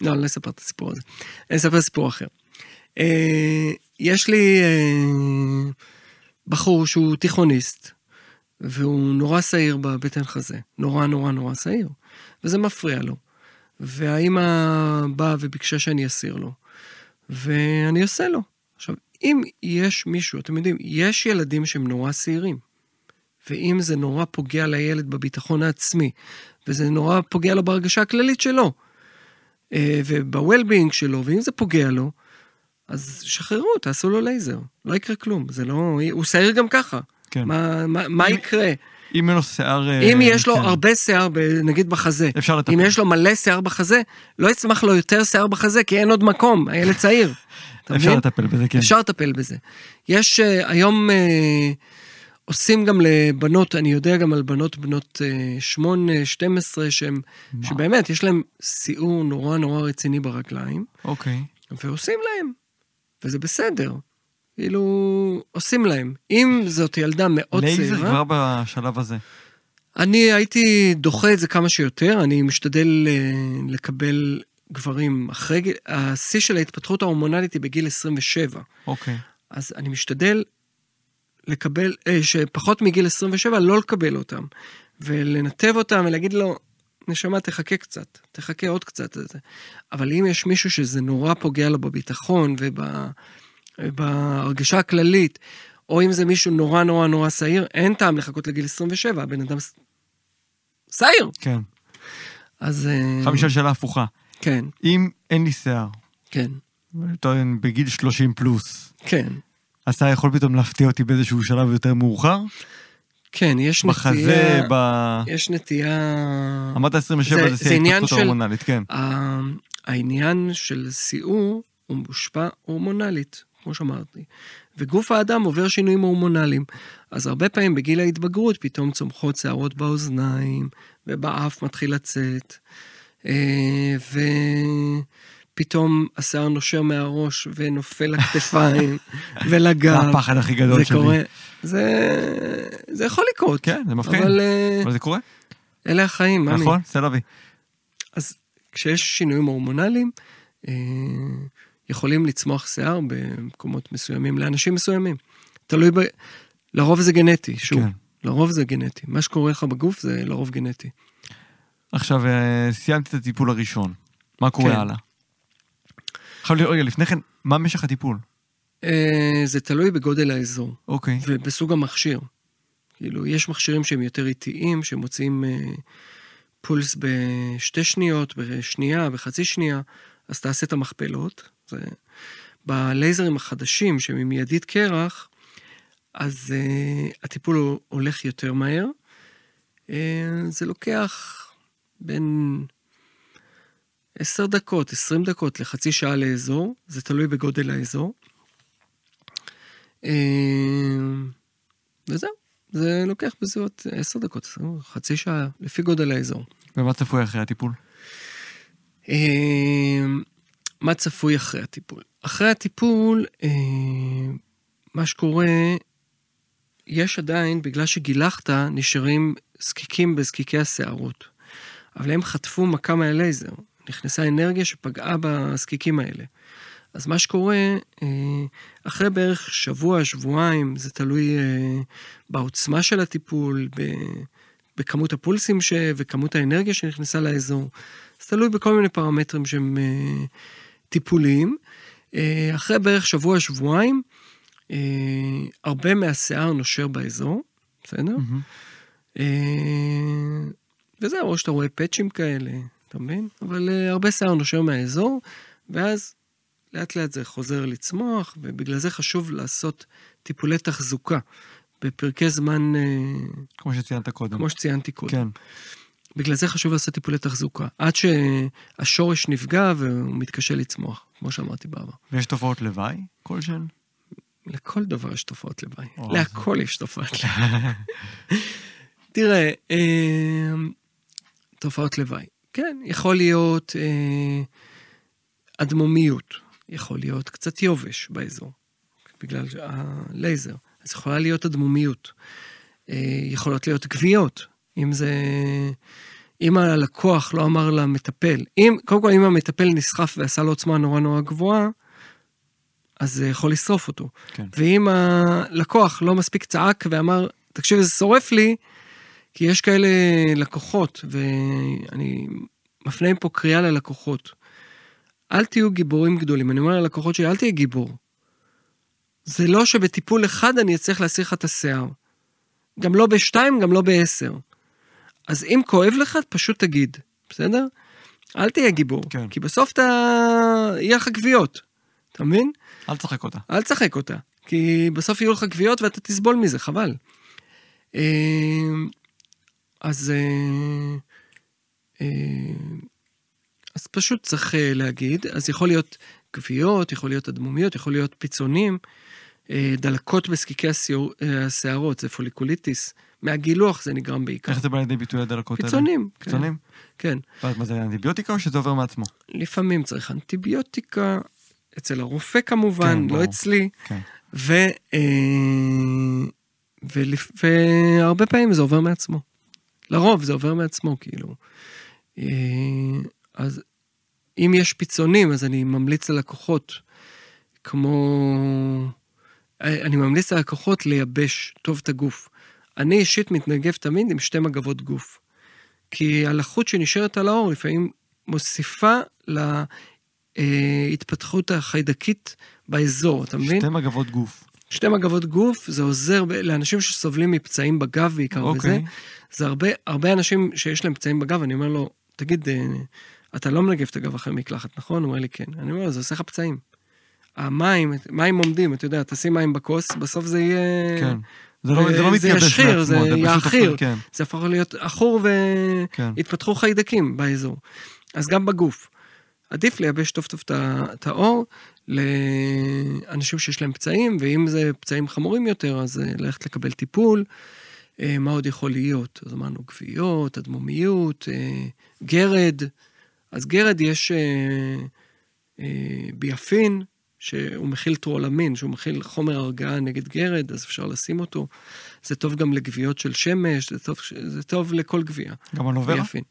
לא, אני לא אספר את הסיפור הזה. אני אספר סיפור אחר. אה, יש לי אה, בחור שהוא תיכוניסט, והוא נורא שעיר בבטן חזה. נורא נורא נורא שעיר. וזה מפריע לו. והאימא באה וביקשה שאני אסיר לו. ואני עושה לו. עכשיו, אם יש מישהו, אתם יודעים, יש ילדים שהם נורא שעירים. ואם זה נורא פוגע לילד בביטחון העצמי, וזה נורא פוגע לו בהרגשה הכללית שלו, אה, וב-well-being שלו, ואם זה פוגע לו, אז שחררו, תעשו לו לייזר. לא יקרה כלום, זה לא... הוא שעיר גם ככה. כן. מה, מה, מה אם- יקרה? אם אין לו שיער... אה, אם יש לו כן. הרבה שיער, נגיד בחזה, אפשר לטפל. אם יש לו מלא שיער בחזה, לא יצמח לו יותר שיער בחזה, כי אין עוד מקום, הילד צעיר. אפשר? לטפל בזה, כן. אפשר לטפל בזה. יש אה, היום, אה, עושים גם לבנות, אני יודע גם על בנות בנות אה, 8, 12, שהם, מה? שבאמת, יש להם סיעור נורא נורא רציני ברגליים, אוקיי. ועושים להם, וזה בסדר. כאילו, עושים להם. אם זאת ילדה מאוד לייזר צעירה... כבר בשלב הזה. אני הייתי דוחה את זה כמה שיותר, אני משתדל אה, לקבל גברים אחרי גיל, השיא של ההתפתחות ההורמונלית היא בגיל 27, אוקיי. אז אני משתדל לקבל, אה, שפחות מגיל 27 לא לקבל אותם, ולנתב אותם ולהגיד לו, נשמה, תחכה קצת, תחכה עוד קצת. לזה." אבל אם יש מישהו שזה נורא פוגע לו בביטחון ובהרגשה הכללית, או אם זה מישהו נורא נורא נורא שעיר, אין טעם לחכות לגיל 27, הבן אדם שעיר. כן. אז... אה, עכשיו נשאל שאלה הפוכה. כן, אם אין לי שיער, כן, בגיל 30 פלוס, כן. השיער יכול פתאום להפתיע אותי באיזשהו שלב יותר מאוחר? כן, יש בחזה, נטייה... ב... יש נטייה... אמרת 27 זה- זה זה עניין של- ההורמונלית, כן. ה- העניין של סיעור הוא מושפע הורמונלית, כמו שאמרתי. וגוף האדם עובר שינויים הורמונליים. אז הרבה פעמים בגיל ההתבגרות פתאום צומחות שערות באוזניים, ובאף מתחיל לצאת, אה, ופתאום השיער נושר מהראש ונופל לכתפיים ולגב. זה הפחד הכי גדול זה שלי. קורה, זה, זה יכול לקרות. כן, זה מפחיד. אבל אה, אבל זה קורה, אלה החיים, ממי. נכון? סלווי. אז כשיש שינויים הורמונליים, אה, יכולים לצמוח שיער במקומות מסוימים לאנשים מסוימים. תלוי ב... לרוב זה גנטי, שוב. כן. לרוב זה גנטי. מה שקורה לך בגוף זה לרוב גנטי. עכשיו, אה, סיימתי את הטיפול הראשון. מה קורה כן. הלאה? עכשיו, רגע, לפני כן, מה משך הטיפול? אה, זה תלוי בגודל האזור אוקיי. ובסוג המכשיר. כאילו, יש מכשירים שהם יותר איטיים, שמוציאים אה, פולס בשתי שניות, בשנייה, בחצי שנייה, אז תעשה את המכפלות. זה... בלייזרים החדשים, שהם עם ידית קרח, אז אה, הטיפול הולך יותר מהר. אה, זה לוקח בין 10 דקות, 20 דקות לחצי שעה לאזור, זה תלוי בגודל האזור. אה, וזהו, זה לוקח בסביבות 10 דקות, 20, חצי שעה, לפי גודל האזור. ומה צפוי אחרי הטיפול? אה, מה צפוי אחרי הטיפול? אחרי הטיפול, אה, מה שקורה, יש עדיין, בגלל שגילחת, נשארים זקיקים בזקיקי השערות. אבל הם חטפו מכה מהלייזר, נכנסה אנרגיה שפגעה בזקיקים האלה. אז מה שקורה, אה, אחרי בערך שבוע, שבועיים, זה תלוי אה, בעוצמה של הטיפול, בכמות הפולסים ש... וכמות האנרגיה שנכנסה לאזור. זה תלוי בכל מיני פרמטרים שהם אה, טיפוליים. אחרי בערך שבוע, שבועיים, הרבה מהשיער נושר באזור, בסדר? אה, וזהו, או שאתה רואה פאצ'ים כאלה, אתה מבין? אבל אה, הרבה שיער נושר מהאזור, ואז לאט לאט זה חוזר לצמוח, ובגלל זה חשוב לעשות טיפולי תחזוקה בפרקי זמן, אה, כמו שציינת קודם. כמו שציינתי קודם. כן. בגלל זה חשוב לעשות טיפולי תחזוקה, עד שהשורש נפגע והוא מתקשה לצמוח, כמו שאמרתי בעבר. ויש תופעות לוואי כלשהן? לכל דבר יש תופעות לוואי. להכל יש תופעות לוואי. תראה, אה, תופעות לוואי. כן, יכול להיות אה, אדמומיות, יכול להיות קצת יובש באזור, בגלל הלייזר. אז יכולה להיות אדמומיות. אה, יכולות להיות גוויות, אם זה... אם הלקוח לא אמר למטפל, אם, קודם כל אם המטפל נסחף ועשה לו עוצמה נורא נורא גבוהה, אז זה יכול לשרוף אותו. כן. ואם הלקוח לא מספיק צעק ואמר, תקשיב, זה שורף לי, כי יש כאלה לקוחות, ואני מפנה פה קריאה ללקוחות. אל תהיו גיבורים גדולים. אני אומר ללקוחות שלי, אל תהיה גיבור. זה לא שבטיפול אחד אני אצליח להסיר לך את השיער. גם לא בשתיים, גם לא בעשר. אז אם כואב לך, פשוט תגיד, בסדר? אל תהיה גיבור. כן. כי בסוף אתה... יהיה לך גוויות, אתה מבין? אל תשחק אותה. אל תשחק אותה, כי בסוף יהיו לך גוויות ואתה תסבול מזה, חבל. אז, אה, אה, אז פשוט צריך אה, להגיד, אז יכול להיות גוויות, יכול להיות אדמומיות, יכול להיות פיצונים, דלקות בזקיקי השערות, זה פוליקוליטיס. מהגילוח זה נגרם בעיקר. איך זה בא לידי ביטוי הדלקות האלה? פיצונים. כן, פיצונים? כן. ואז מה זה אנטיביוטיקה או שזה עובר מעצמו? לפעמים צריך אנטיביוטיקה, אצל הרופא כמובן, כן, לא. אצלי. כן. ו... ולפ... והרבה פעמים זה עובר מעצמו. לרוב זה עובר מעצמו, כאילו. אה, אז אם יש פיצונים, אז אני ממליץ ללקוחות, כמו... אה, אני ממליץ ללקוחות לייבש טוב את הגוף. אני אישית מתנגב תמיד עם שתי מגבות גוף. כי הלחות שנשארת על העור לפעמים מוסיפה להתפתחות החיידקית באזור, אתה מבין? שתי מגבות גוף. שתי מגבות גוף, זה עוזר ב- לאנשים שסובלים מפצעים בגב בעיקר וזה. אוקיי. זה הרבה, הרבה אנשים שיש להם פצעים בגב, אני אומר לו, תגיד, אה, אתה לא מנגב את הגב אחרי מקלחת, נכון? הוא אומר לי, כן. אני אומר לו, זה עושה לך פצעים. המים, מים עומדים, אתה יודע, תשים מים בכוס, בסוף זה יהיה... כן. זה לא זה לא זה מתייבש ישחיר, מעצמו, זה פשוט יעכיר. הופך- כן. זה הפך להיות עכור כן. והתפתחו חיידקים באזור. אז גם בגוף. עדיף לייבש טוב טוב את ה- את העור לאנשים שיש להם פצעים, ואם זה פצעים חמורים יותר, אז אה, ללכת לקבל טיפול. אה, מה עוד יכול להיות? אז אמרנו גוויות, אדמומיות, אה, גרד. אז גרד יש ביאפין, שהוא מכיל טרולמין, שהוא מכיל חומר הרגעה נגד גרד, אז אפשר לשים אותו. זה טוב גם לגוויות של שמש, זה טוב, זה טוב לכל גוויה. גם על עוברה? ביאפין.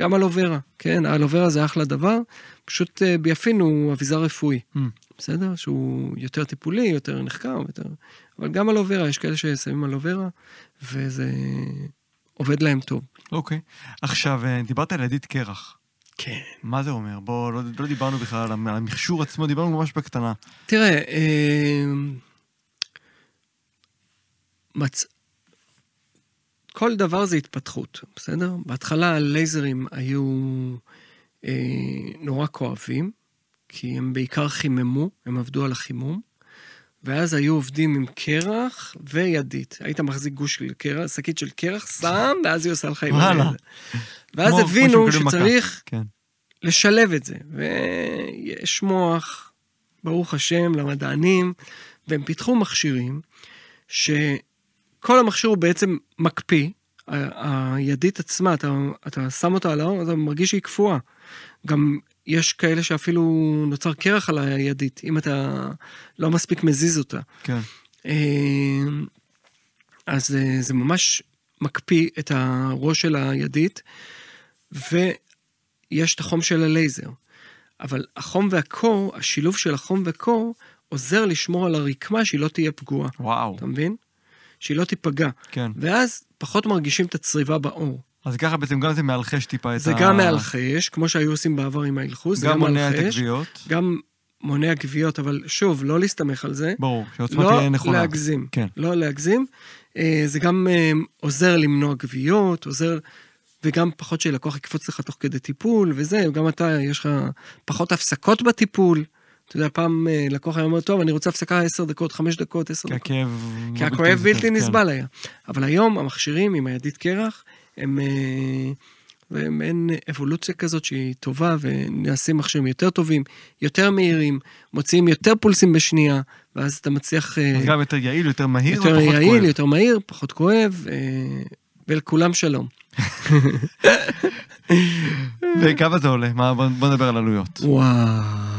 גם אלוברה, כן, האלוברה זה אחלה דבר, פשוט אה, ביאפין הוא אביזר רפואי, Mm. בסדר? שהוא יותר טיפולי, יותר נחקר, יותר... אבל גם אלוברה, יש כאלה ששמים אלוברה, וזה עובד להם טוב. אוקיי. עכשיו, אה, דיברת על ידית קרח. כן. מה זה אומר? בוא, לא, לא דיברנו בכלל על המכשור עצמו, דיברנו ממש בקטנה. תראה, אה, מצ... כל דבר זה התפתחות, בסדר? בהתחלה הלייזרים היו אה, נורא כואבים, כי הם בעיקר חיממו, הם עבדו על החימום, ואז היו עובדים עם קרח וידית. היית מחזיק גוש של קרח, שקית של קרח, שם, ואז היא עושה לך עם. הלייזר. ואז כמו- כמו הבינו מכה. שצריך כן. לשלב את זה. ויש מוח, ברוך השם, למדענים, והם פיתחו מכשירים שכל המכשיר הוא בעצם מקפיא. הידית עצמה, אתה, אתה שם אותה על האור, אתה מרגיש שהיא קפואה. גם יש כאלה שאפילו נוצר קרח על הידית, אם אתה לא מספיק מזיז אותה. כן. אה, אז אה, זה ממש מקפיא את הראש של הידית, ויש את החום של הלייזר. אבל החום והקור, השילוב של החום וקור, עוזר לשמור על הרקמה שהיא לא תהיה פגועה, וואו. אתה מבין? שהיא לא תיפגע. כן. ואז פחות מרגישים את הצריבה בעור. אז ככה בעצם גם זה מאלחש טיפה את זה ה... גם מאלחש, כמו שהיו עושים בעבר עם ההלחוס, זה גם מונע את הגוויות. גם מונע גוויות, אבל שוב, לא להסתמך על זה. ברור, שהעוצמה לא תהיה נכונה. להגזים. כן. לא להגזים. אה, זה גם אה, עוזר למנוע גוויות, עוזר, וגם פחות שלקוח יקפוץ לך תוך כדי טיפול, וזה, גם אתה, יש לך פחות הפסקות בטיפול. אתה יודע, פעם אה, לקוח היה אומר, טוב, אני רוצה הפסקה 10 דקות, 5 דקות, 10 כי דקות. הכאב... כי הכואב בלתי כן. נסבל היה. אבל היום המכשירים עם הידית קרח, הם... אה, והם אין אבולוציה כזאת שהיא טובה, ונעשים מכשירים יותר טובים, יותר מהירים, מוציאים יותר פולסים בשנייה, ואז אתה מצליח... אה, אז גם יותר יעיל, יותר מהיר יותר ופחות יעיל, כואב. יותר מהיר, פחות כואב, ולכולם שלום. וכמה זה עולה? מה, בוא בוא נדבר על עלויות. וואו.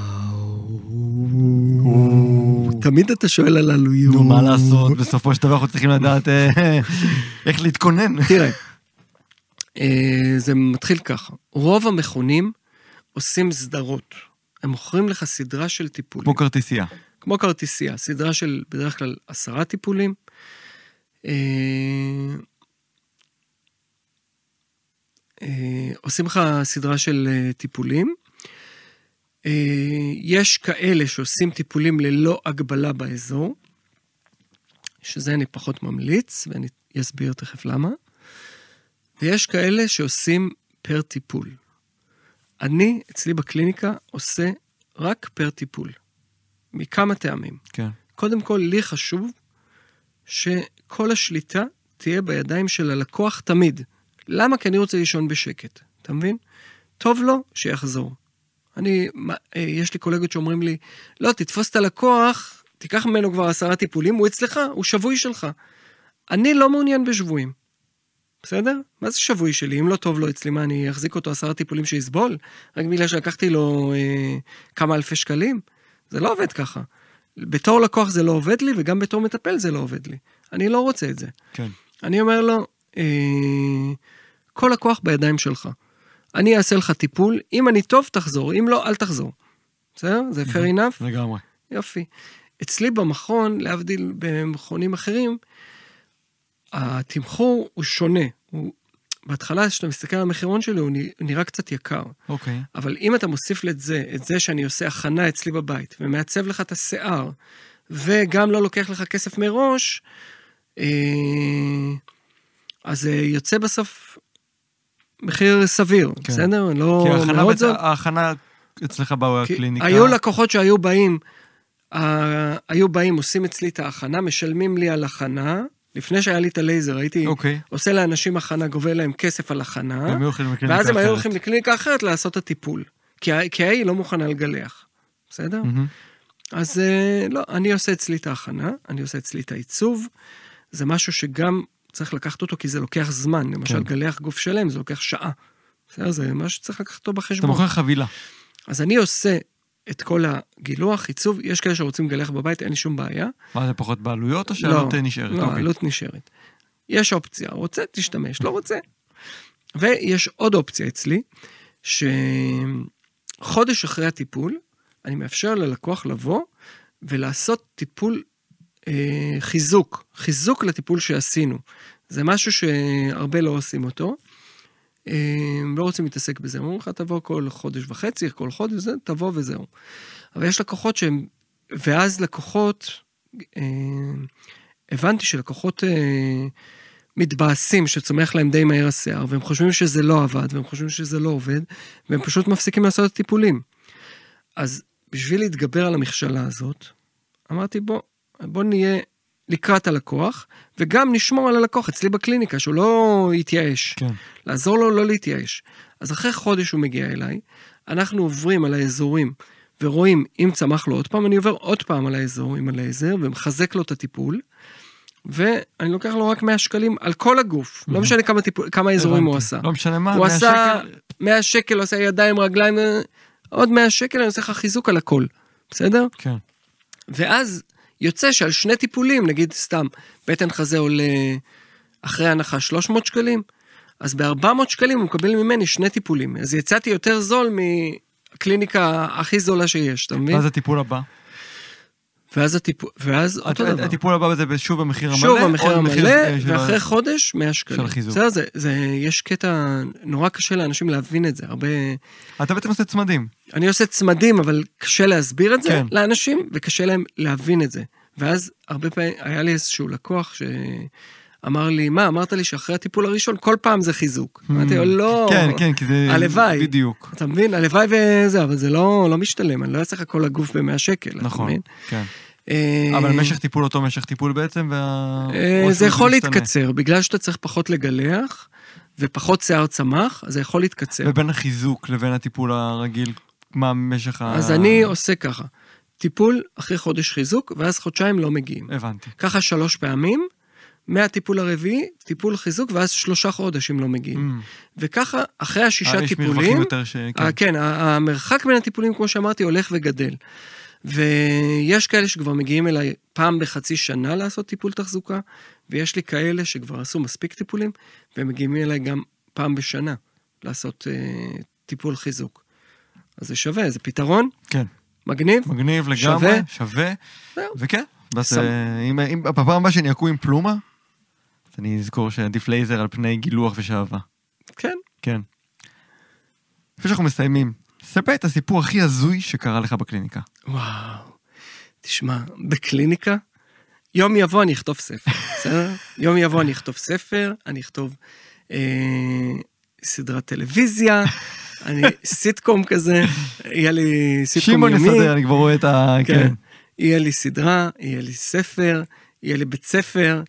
תמיד אתה שואל על עלויות. נו, מה לעשות, בסופו של דבר אנחנו צריכים לדעת אה, איך להתכונן. תראה, אה, זה מתחיל ככה, רוב המכונים עושים סדרות. הם מוכרים לך סדרה של טיפולים. כמו כרטיסייה. כמו כרטיסייה, סדרה של בדרך כלל עשרה טיפולים. אה, עושים לך סדרה של טיפולים. אה, יש כאלה שעושים טיפולים ללא הגבלה באזור, שזה אני פחות ממליץ, ואני אסביר תכף למה. ויש כאלה שעושים פר טיפול. אני, אצלי בקליניקה, עושה רק פר טיפול. מכמה טעמים. כן. קודם כל, לי חשוב שכל השליטה תהיה בידיים של הלקוח תמיד. למה? כי אני רוצה לישון בשקט, אתה מבין? טוב לו, שיחזור. אני, מה, אה, יש לי קולגות שאומרים לי, לא, תתפוס את הלקוח, תיקח ממנו כבר עשרה טיפולים, הוא אצלך, הוא שבוי שלך. אני לא מעוניין בשבויים. בסדר? מה זה שבוי שלי? אם לא טוב לו אצלי, מה, אני אחזיק אותו עשרה טיפולים שיסבול? רק בגלל שלקחתי לו אה, כמה אלפי שקלים? זה לא עובד ככה. בתור לקוח זה לא עובד לי, וגם בתור מטפל זה לא עובד לי. אני לא רוצה את זה. כן. אני אומר לו, אה, כל לקוח בידיים שלך. אני אעשה לך טיפול, אם אני טוב, תחזור, אם לא, אל תחזור. בסדר? זה fair enough? לגמרי. יופי. אצלי במכון, להבדיל במכונים אחרים, התמחור הוא שונה. הוא, בהתחלה, כשאתה מסתכל על המחירון שלי, הוא נראה קצת יקר. אוקיי. אבל אם אתה מוסיף את זה, את זה שאני עושה הכנה אצלי בבית, ומעצב לך את השיער, וגם לא לוקח לך כסף מראש, אה, אז זה יוצא בסוף מחיר סביר, כן. בסדר? לא כי מאוד זול. ההכנה אצלך כי בקליניקה. היו לקוחות שהיו באים, אה, היו באים, עושים אצלי את ההכנה, משלמים לי על הכנה. לפני שהיה לי את הלייזר, הייתי אוקיי. עושה לאנשים הכנה, גובה להם כסף על הכנה. ואז הם היו. הולכים לקליניקה אחרת לעשות את הטיפול. כי, כי ההיא לא מוכנה לגלח, בסדר? מהמם. אז אה, לא, אני עושה אצלי את ההכנה, אני עושה אצלי את העיצוב. זה משהו שגם צריך לקחת אותו, כי זה לוקח זמן. למשל, כן. גלח גוף שלם, זה לוקח שעה. בסדר? זה משהו שצריך לקחת אותו אתה בחשבון. מוכר חבילה. אז אני עושה את כל הגילוח, עיצוב, יש כאלה שרוצים לגלח בבית, אין לי שום בעיה. מה זה פחות בעלויות או לא, שהעלות נשארת? לא. העלות נשארת. יש אופציה, רוצה, תשתמש, לא רוצה. ויש עוד אופציה אצלי, שחודש אחרי הטיפול, אני מאפשר ללקוח לבוא ולעשות טיפול אה, חיזוק, חיזוק לטיפול שעשינו. זה משהו שהרבה לא עושים אותו. אה, הם לא רוצים להתעסק בזה, אומרים לך, תבוא כל חודש וחצי, כל חודש, זה, תבוא וזהו. אבל יש לקוחות שהם, ואז לקוחות, אה, הבנתי שלקוחות אה, מתבאסים, שצומח להם די מהר השיער, והם חושבים שזה לא עבד, והם חושבים שזה לא עובד, והם פשוט מפסיקים לעשות את הטיפולים. אז בשביל להתגבר על המכשלה הזאת, אמרתי, בוא, בוא נהיה לקראת הלקוח, וגם נשמור על הלקוח אצלי בקליניקה, שהוא לא יתייאש. כן. לעזור לו לא להתייאש. אז אחרי חודש הוא מגיע אליי, אנחנו עוברים על האזורים ורואים אם צמח לו עוד פעם, אני עובר עוד פעם על האזור עם הלייזר ומחזק לו את הטיפול, ואני לוקח לו רק 100 שקלים על כל הגוף, לא משנה כמה, טיפול, כמה אזורים הוא. עשה. לא משנה מה, הוא 100 עשה שקל. 100 שקל, הוא עשה ידיים, רגליים, אה, עוד 100 שקל, אני עושה לך חיזוק על הכל, בסדר? כן. ואז יוצא שעל שני טיפולים, נגיד סתם, בטן חזה עולה אחרי הנחה 300 שקלים, אז ב-400 שקלים הוא מקבל ממני שני טיפולים. אז יצאתי יותר זול מהקליניקה הכי זולה שיש, אתה מבין? ואז הטיפול הבא. ואז הטיפול, ואז אותו דבר. הטיפול הבא זה שוב במחיר המלא? שוב המחיר המלא, ואחרי חודש 100 שקלים. של החיזוק. בסדר, זה, זה, יש קטע, נורא קשה לאנשים להבין את זה, הרבה... אתה בעצם עושה צמדים. אני עושה צמדים, אבל קשה להסביר את זה כן. לאנשים, וקשה להם להבין את זה. ואז הרבה פעמים, היה לי איזשהו לקוח שאמר לי, מה, אמרת לי שאחרי הטיפול הראשון, כל פעם זה חיזוק. אמרתי לו, לא, כן, כן, כי זה... הלוואי. בדיוק. אתה מבין? הלוואי וזה, אבל זה לא, לא משתלם, אני לא אעשה לך כל הגוף ב-100 שקל, אתה נכון? כן. אה, אבל משך טיפול אותו משך טיפול בעצם, וה... אה, זה יכול. להתקצר, בגלל שאתה צריך פחות לגלח, ופחות שיער צמח, אז זה יכול להתקצר. ובין החיזוק לבין הטיפול הרגיל, מה משך ה... אז אני עושה ככה, טיפול אחרי חודש חיזוק, ואז חודשיים לא מגיעים. הבנתי. ככה שלוש פעמים, מהטיפול הרביעי, טיפול חיזוק, ואז שלושה חודשים לא מגיעים. Mm. וככה, אחרי השישה אה, יש מרווחים טיפולים, ש... כן. כן, המרחק בין הטיפולים, כמו שאמרתי, הולך וגדל. ויש כאלה שכבר מגיעים אליי פעם בחצי שנה לעשות טיפול תחזוקה, ויש לי כאלה שכבר עשו מספיק טיפולים, והם מגיעים אליי גם פעם בשנה לעשות אה, טיפול חיזוק. אז זה שווה, זה פתרון, כן. מגניב. מגניב לגמרי, שווה. שווה. זהו. וכן, סם- אה, אם, אם בפעם הבאה שאני אקום עם פלומה, אז אני אזכור שעדיף לייזר על פני גילוח ושעווה. כן. כן. לפני שאנחנו מסיימים, ספר את הסיפור הכי הזוי שקרה לך בקליניקה. וואו. תשמע, בקליניקה, יום יבוא אני אכתוב ספר, בסדר? יום יבוא אני אכתוב ספר, אני אכתוב אה, סדרת טלוויזיה, אני סיטקום כזה, יהיה לי סיטקום שמעון יומי. יסדר, אני כבר רואה את ה... כן. כן. יהיה לי סדרה, יהיה לי ספר, יהיה לי בית ספר,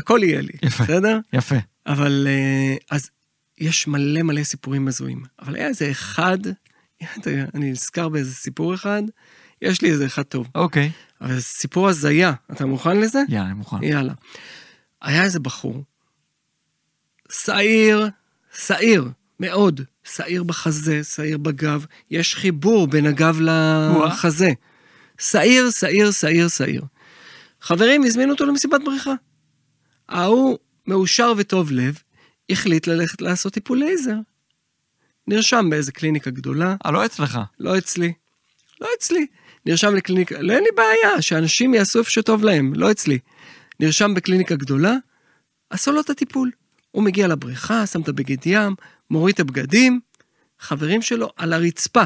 הכל יהיה לי, יפה. בסדר? יפה. אבל אה, אז יש מלא מלא סיפורים הזויים, אבל היה איזה אחד, אני נזכר באיזה סיפור אחד, יש לי איזה אחד טוב. אוקיי. אבל זה סיפור הזיה, אתה מוכן לזה? יאללה, אני מוכן. יאללה. היה איזה בחור, שעיר, שעיר, מאוד, שעיר בחזה, שעיר בגב, יש חיבור בין הגב לחזה. שעיר, שעיר, שעיר, שעיר. חברים הזמינו אותו למסיבת בריכה. ההוא, מאושר וטוב לב, החליט ללכת לעשות טיפול לייזר. נרשם באיזה קליניקה גדולה, אה, לא אצלך. לא אצלי. לא אצלי. נרשם לקליניקה, לא אין לי בעיה, שאנשים יעשו איפה שטוב להם, לא אצלי. נרשם בקליניקה גדולה, עשו לו את הטיפול. הוא מגיע לבריכה, שם את הבגד ים, מוריד את הבגדים, חברים שלו על הרצפה.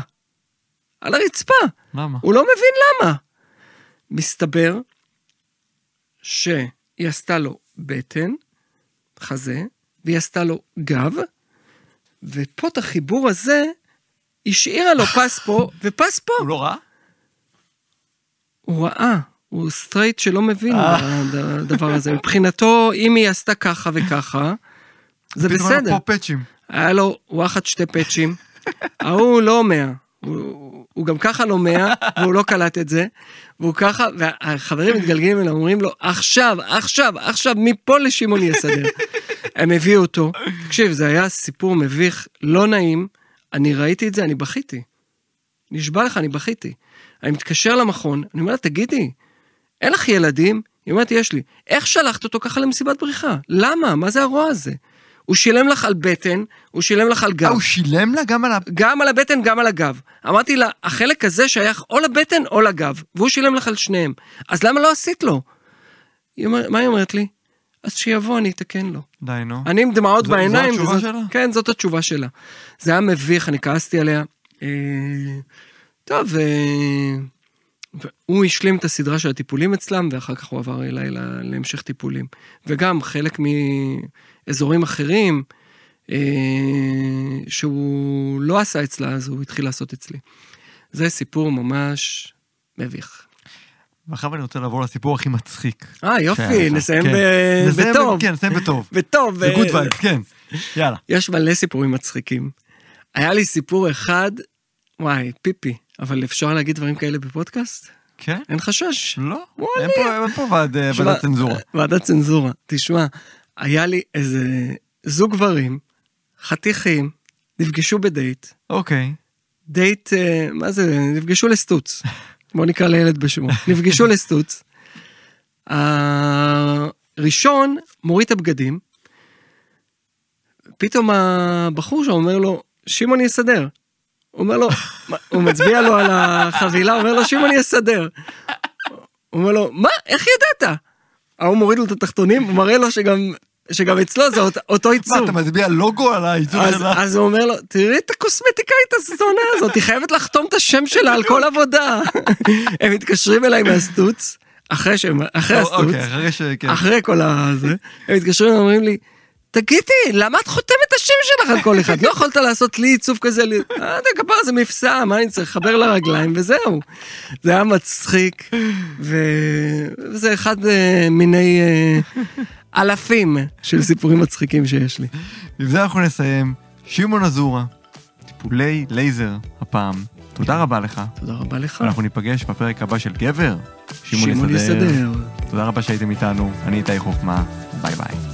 על הרצפה. למה? הוא לא מבין למה. מסתבר שהיא עשתה לו בטן, חזה, והיא עשתה לו גב, ופה את החיבור הזה, השאירה לו פס פה ופס פה. הוא לא ראה? הוא ראה, הוא סטרייט שלא מבין אה. בדבר הזה. מבחינתו, אם היא עשתה ככה וככה, זה פתאום היה בסדר. פה פאצ'ים. היה לו וואחד שתי פאצ'ים, ההוא לא מאה, הוא, הוא גם ככה לא מאה, והוא לא קלט את זה, והוא ככה, והחברים מתגלגלים אליו, אומרים לו, עכשיו, עכשיו, עכשיו, מפה לשמעון יסדר. הם הביאו אותו, תקשיב, זה היה סיפור מביך, לא נעים, אני ראיתי את זה, אני בכיתי. נשבע לך, אני בכיתי. אני מתקשר למכון, אני אומר לה, תגידי, אין לך ילדים? היא אומרת, יש לי. איך שלחת אותו ככה למסיבת בריכה? למה? מה זה הרוע הזה? הוא שילם לך על בטן, הוא שילם לך על אה, גב. הוא שילם לה גם על ה... גם על הבטן, גם על הגב. אמרתי לה, החלק הזה שייך או לבטן או לגב, והוא שילם לך על שניהם. אז למה לא עשית לו? אומר, מה היא אומרת לי? אז שיבוא, אני אתקן לו. די, נו. אני עם דמעות זו- זו בעיניים. התשובה וזאת- שלה? כן, זאת התשובה שלה. זה היה מביך, אני כעסתי עליה. אה, טוב, אה, והוא השלים את הסדרה של הטיפולים אצלם, ואחר כך הוא עבר אליי לה- להמשך טיפולים. וגם חלק מאזורים אחרים, אה, שהוא לא עשה אצלה, אז הוא התחיל לעשות אצלי. זה סיפור ממש מביך. ועכשיו אני רוצה לעבור לסיפור הכי מצחיק. אה, יופי. נסיים כן. נסיים בטוב. כן, נסיים בטוב. בטוב. ב good ב- vibes, כן. יאללה. יש מלא סיפורים מצחיקים. היה לי סיפור אחד, וואי, פיפי, אבל אפשר להגיד דברים כאלה בפודקאסט? כן? אין חשש. לא. אין פה- אה, ועדת צנזורה. ועדת צנזורה. תשמע, היה לי איזה זוג גברים, חתיכים, נפגשו בדייט, אוקיי. דייט, אה, מה זה, נפגשו לסטוץ. בוא נקרא לילד בשמו. נפגשו לסטוץ. הראשון מוריד את הבגדים, פתאום הבחור שם אומר לו, שמעון יסדר. הוא אומר לו, הוא מצביע לו על החבילה, אומר לו, שמעון יסדר. הוא אומר לו, מה, איך ידעת? ההוא מוריד לו את התחתונים, הוא מראה לו שגם, שגם אצלו זה אות- אותו מה, עיצוב. אתה מצביע לוגו על העיצוב שלה? אז הוא אומר לו, תראי את הקוסמטיקאית הזונה הזאת, היא חייבת לחתום את השם שלה על כל עבודה. הם מתקשרים אליי מהסטוץ, אחרי שהם, אחרי הסטוץ, אוקיי, אחרי ש... כן. אחרי כל הזה, הם מתקשרים ואומרים לי, תגידי, למה את חותמת השם שלך על כל אחד? לא יכולת לעשות לי עיצוב כזה, אה, אתה כפר זה מבצע, מה אני צריך? לחבר לרגליים וזהו. זה היה מצחיק, וזה אחד אה, מיני אה, אלפים של סיפורים מצחיקים שיש לי. עם זה אנחנו נסיים. שמעון אזורה, טיפולי לייזר הפעם. תודה רבה לך. תודה רבה לך. אנחנו ניפגש בפרק הבא של גבר. שמעון יסדר. תודה רבה שהייתם איתנו. אני איתי חוכמה. ביי ביי.